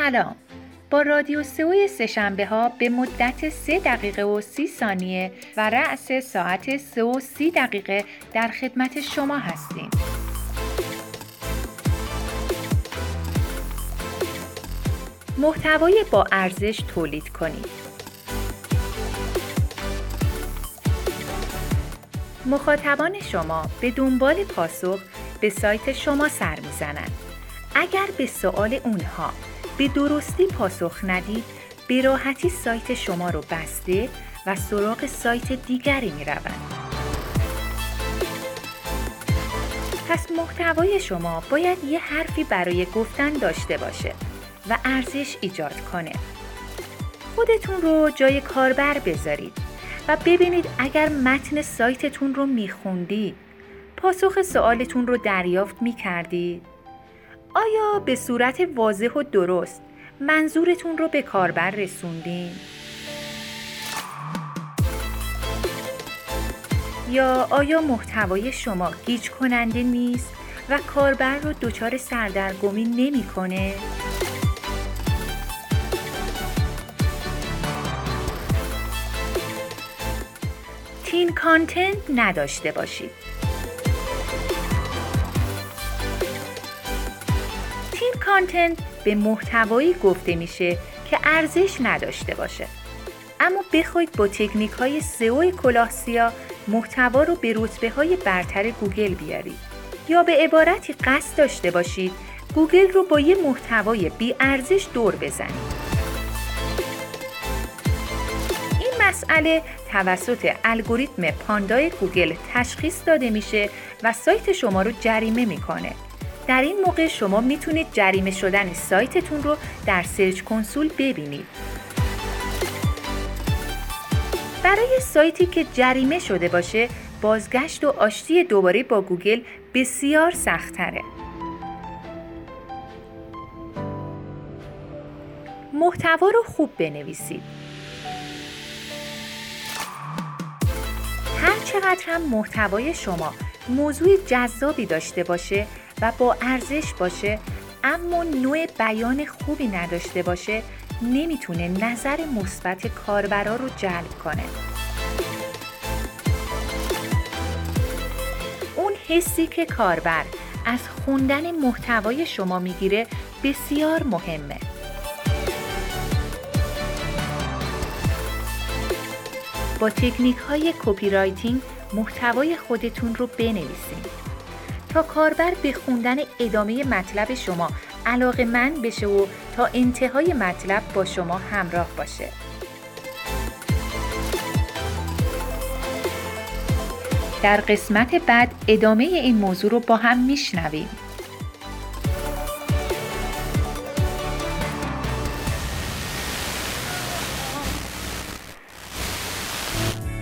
سلام با رادیو سئو سهشنبه ها به مدت 3 دقیقه و 30 ثانیه و رأس ساعت 3 و 30 دقیقه در خدمت شما هستیم. محتوای با ارزش تولید کنید. مخاطبان شما به دنبال پاسخ به سایت شما سر می‌زنند. اگر به سوال اونها به درستی پاسخ ندید به راحتی سایت شما رو بسته و سراغ سایت دیگری می روند. پس محتوای شما باید یه حرفی برای گفتن داشته باشه و ارزش ایجاد کنه. خودتون رو جای کاربر بذارید و ببینید اگر متن سایتتون رو میخوندید پاسخ سوالتون رو دریافت می‌کردید آیا به صورت واضح و درست منظورتون رو به کاربر رسوندین؟ یا آیا محتوای شما گیج کننده نیست و کاربر رو دچار سردرگمی نمی‌کنه؟ thin content نداشته باشید. thin content به محتوایی گفته میشه که ارزش نداشته باشه. اما بخواید با تکنیک های سئو کلاه محتوا رو به رتبه های برتر گوگل بیارید یا به عبارتی قصد داشته باشید گوگل رو با یه محتوای بی ارزش دور بزنید. این مسئله توسط الگوریتم پاندای گوگل تشخیص داده میشه و سایت شما رو جریمه می‌کنه. در این موقع شما می‌تونید جریمه شدن سایتتون رو در Search Console ببینید. برای سایتی که جریمه شده باشه بازگشت و آشتی دوباره با گوگل بسیار سخت‌تره. محتوا رو خوب بنویسید. هر چقدر هم محتوای شما موضوع جذابی داشته باشه و با ارزش باشه اما نوع بیان خوبی نداشته باشه نمی‌تونه نظر مثبت کاربرا رو جلب کنه. اون حسی که کاربر از خوندن محتوای شما می‌گیره بسیار مهمه. با تکنیک های copywriting محتوای خودتون رو بنویسید. تا کاربر به خوندن ادامه مطلب شما علاقه‌مند بشه و تا انتهای مطلب با شما همراه باشه. در قسمت بعد ادامه این موضوع رو با هم میشنویم.